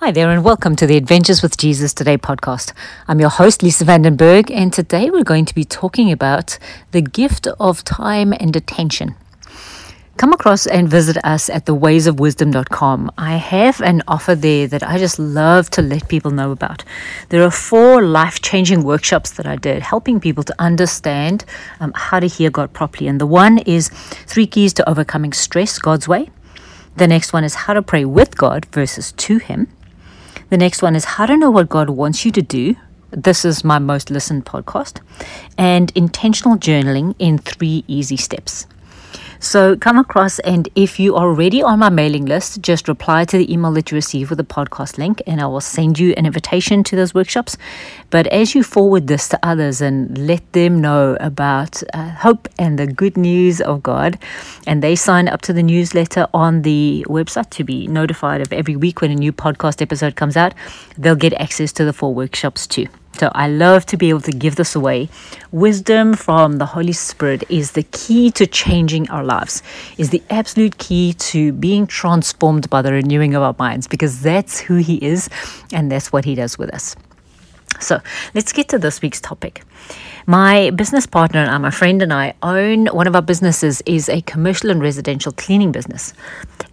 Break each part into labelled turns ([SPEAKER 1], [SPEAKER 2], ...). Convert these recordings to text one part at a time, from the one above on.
[SPEAKER 1] Hi there, and welcome to the Adventures with Jesus Today podcast. I'm your host, Lisa Vandenberg, and today we're going to be talking about the gift of time and attention. Come across and visit us at thewaysofwisdom.com. I have an offer there that I just love to let people know about. There are four life changing workshops that I did, helping people to understand um, how to hear God properly. And the one is Three Keys to Overcoming Stress God's Way. The next one is How to Pray with God versus to Him. The next one is How to Know What God Wants You to Do. This is my most listened podcast. And intentional journaling in three easy steps. So come across, and if you are already on my mailing list, just reply to the email that you receive with the podcast link, and I will send you an invitation to those workshops. But as you forward this to others and let them know about uh, hope and the good news of God, and they sign up to the newsletter on the website to be notified of every week when a new podcast episode comes out, they'll get access to the four workshops too. So I love to be able to give this away. Wisdom from the Holy Spirit is the key to changing our lives, is the absolute key to being transformed by the renewing of our minds, because that's who He is and that's what He does with us. So let's get to this week's topic. My business partner and I, my friend and I, own one of our businesses is a commercial and residential cleaning business.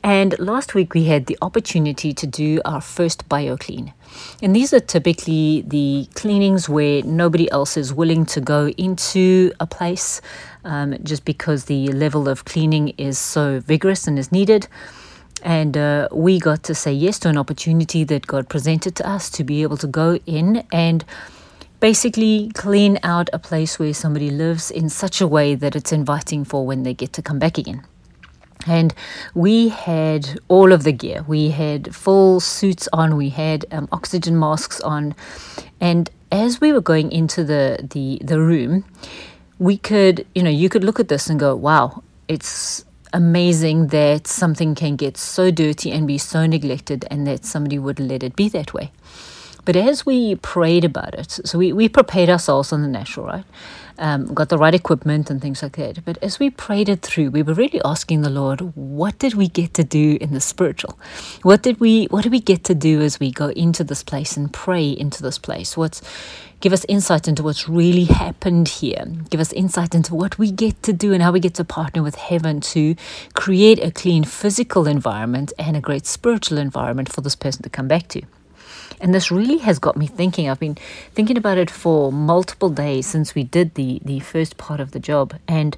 [SPEAKER 1] And last week we had the opportunity to do our first bio clean. And these are typically the cleanings where nobody else is willing to go into a place um, just because the level of cleaning is so vigorous and is needed. And uh, we got to say yes to an opportunity that God presented to us to be able to go in and basically clean out a place where somebody lives in such a way that it's inviting for when they get to come back again. And we had all of the gear. We had full suits on. We had um, oxygen masks on. And as we were going into the, the, the room, we could, you know, you could look at this and go, wow, it's amazing that something can get so dirty and be so neglected and that somebody would let it be that way. But as we prayed about it, so we, we prepared ourselves on the natural, right? Um, got the right equipment and things like that. But as we prayed it through, we were really asking the Lord, what did we get to do in the spiritual? What did we what do we get to do as we go into this place and pray into this place? What's give us insight into what's really happened here. Give us insight into what we get to do and how we get to partner with heaven to create a clean physical environment and a great spiritual environment for this person to come back to. And this really has got me thinking. I've been thinking about it for multiple days since we did the, the first part of the job. And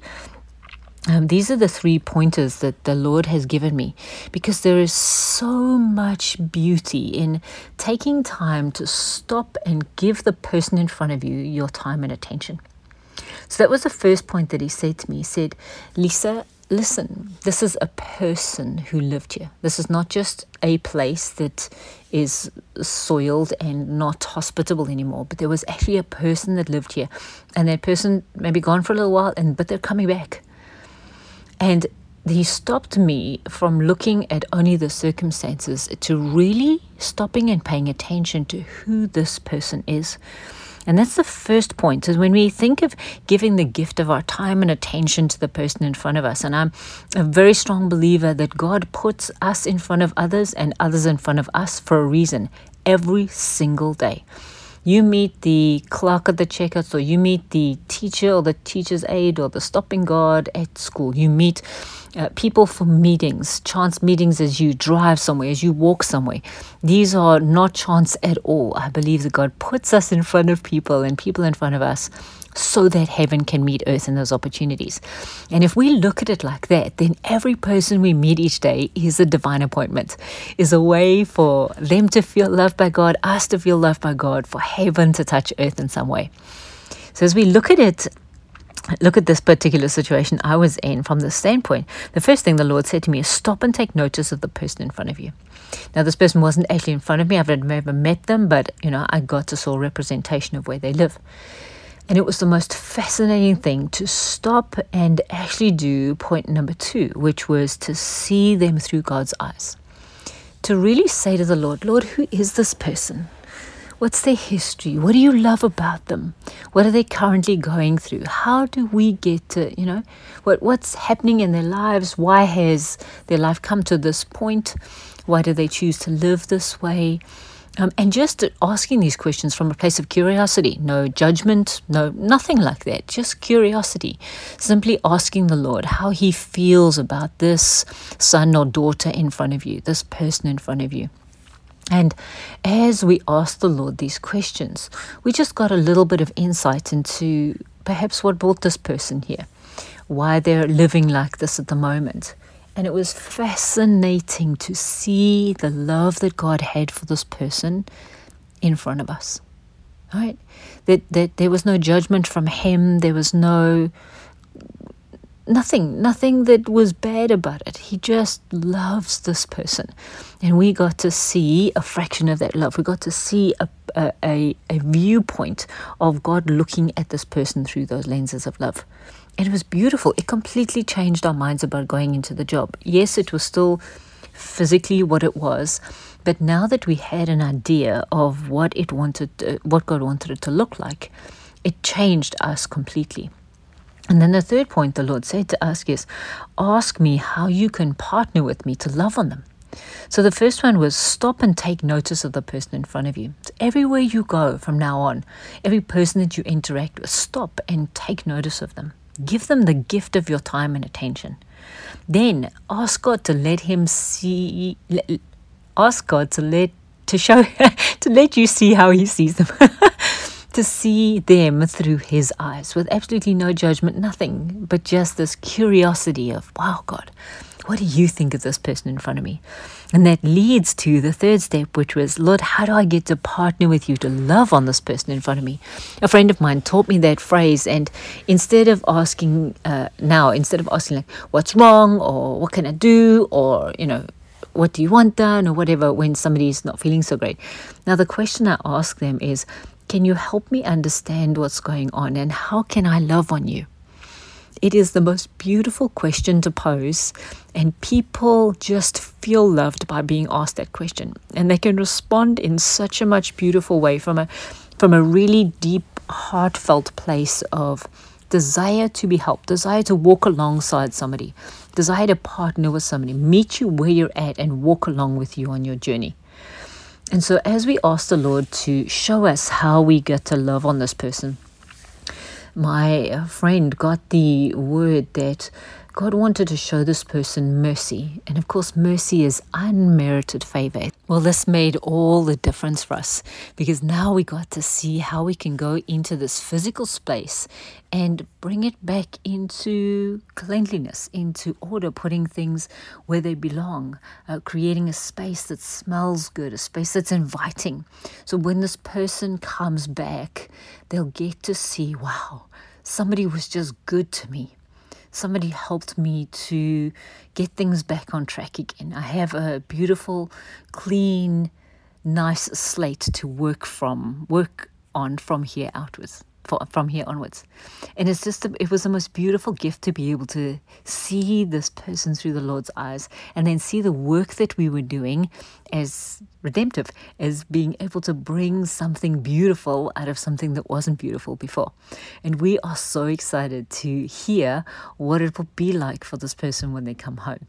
[SPEAKER 1] um, these are the three pointers that the Lord has given me because there is so much beauty in taking time to stop and give the person in front of you your time and attention. So that was the first point that he said to me. He said, Lisa, listen, this is a person who lived here. This is not just a place that is soiled and not hospitable anymore, but there was actually a person that lived here. And that person maybe gone for a little while and but they're coming back and he stopped me from looking at only the circumstances to really stopping and paying attention to who this person is. And that's the first point is when we think of giving the gift of our time and attention to the person in front of us. And I'm a very strong believer that God puts us in front of others and others in front of us for a reason every single day you meet the clerk at the checkouts, or you meet the teacher or the teacher's aide or the stopping guard at school. You meet uh, people for meetings, chance meetings as you drive somewhere, as you walk somewhere. These are not chance at all. I believe that God puts us in front of people and people in front of us so that heaven can meet earth in those opportunities. And if we look at it like that, then every person we meet each day is a divine appointment, is a way for them to feel loved by God, us to feel loved by God, for heaven to touch earth in some way. So as we look at it, look at this particular situation I was in from the standpoint, the first thing the Lord said to me is stop and take notice of the person in front of you. Now, this person wasn't actually in front of me. I've never met them, but you know, I got to saw representation of where they live. And it was the most fascinating thing to stop and actually do point number two, which was to see them through God's eyes. To really say to the Lord, Lord, who is this person? What's their history? What do you love about them? What are they currently going through? How do we get to, you know, what, what's happening in their lives? Why has their life come to this point? Why do they choose to live this way? Um, and just asking these questions from a place of curiosity, no judgment, no nothing like that, just curiosity. Simply asking the Lord how He feels about this son or daughter in front of you, this person in front of you. And as we ask the Lord these questions, we just got a little bit of insight into perhaps what brought this person here, why they're living like this at the moment. And it was fascinating to see the love that God had for this person in front of us. Right? That, that there was no judgment from him, there was no nothing, nothing that was bad about it. He just loves this person. And we got to see a fraction of that love. We got to see a, a, a, viewpoint of God looking at this person through those lenses of love. It was beautiful. It completely changed our minds about going into the job. Yes, it was still physically what it was, but now that we had an idea of what it wanted, uh, what God wanted it to look like, it changed us completely. And then the third point the Lord said to us is, ask me how you can partner with me to love on them. So the first one was stop and take notice of the person in front of you. So everywhere you go from now on, every person that you interact with, stop and take notice of them. Give them the gift of your time and attention. Then ask God to let him see ask God to let to show to let you see how he sees them. to see them through his eyes with absolutely no judgment, nothing, but just this curiosity of, wow, God, what do you think of this person in front of me? And that leads to the third step, which was, Lord, how do I get to partner with you to love on this person in front of me? A friend of mine taught me that phrase, and instead of asking uh, now, instead of asking like, what's wrong or what can I do or you know, what do you want done or whatever when somebody's not feeling so great. Now the question I ask them is, can you help me understand what's going on and how can I love on you? It is the most beautiful question to pose, and people just feel loved by being asked that question. And they can respond in such a much beautiful way from a from a really deep, heartfelt place of desire to be helped, desire to walk alongside somebody, desire to partner with somebody, meet you where you're at and walk along with you on your journey. And so as we ask the Lord to show us how we get to love on this person, my friend got the word that God wanted to show this person mercy. And of course, mercy is unmerited favor. Well, this made all the difference for us because now we got to see how we can go into this physical space and bring it back into cleanliness, into order, putting things where they belong, uh, creating a space that smells good, a space that's inviting. So when this person comes back, they'll get to see, wow, somebody was just good to me somebody helped me to get things back on track again. I have a beautiful, clean, nice slate to work from, work on from here outwards for, from here onwards. And it's just, it was the most beautiful gift to be able to see this person through the Lord's eyes and then see the work that we were doing as redemptive, as being able to bring something beautiful out of something that wasn't beautiful before. And we are so excited to hear what it will be like for this person when they come home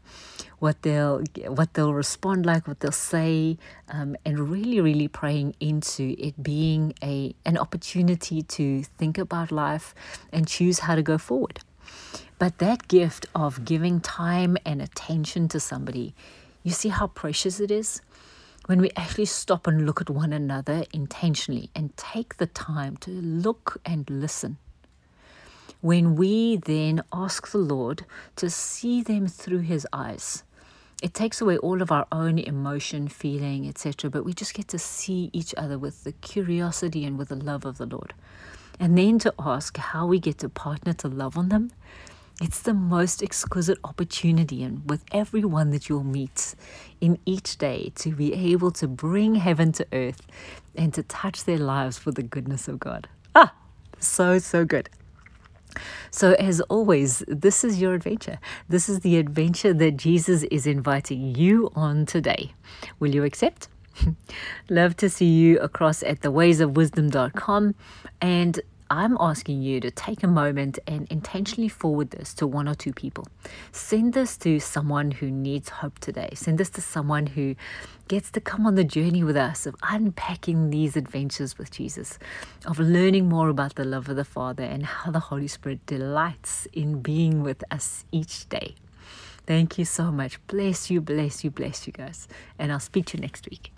[SPEAKER 1] what they'll what they'll respond like, what they'll say, um, and really, really praying into it being a an opportunity to think about life and choose how to go forward. But that gift of giving time and attention to somebody, you see how precious it is when we actually stop and look at one another intentionally and take the time to look and listen when we then ask the Lord to see them through His eyes, it takes away all of our own emotion, feeling, etc. But we just get to see each other with the curiosity and with the love of the Lord. And then to ask how we get to partner to love on them. It's the most exquisite opportunity, and with everyone that you'll meet in each day, to be able to bring heaven to earth and to touch their lives for the goodness of God. Ah, so, so good. So, as always, this is your adventure. This is the adventure that Jesus is inviting you on today. Will you accept? Love to see you across at thewaysofwisdom.com. And I'm asking you to take a moment and intentionally forward this to one or two people. Send this to someone who needs hope today. Send this to someone who gets to come on the journey with us of unpacking these adventures with Jesus, of learning more about the love of the Father and how the Holy Spirit delights in being with us each day. Thank you so much. Bless you, bless you, bless you guys. And I'll speak to you next week.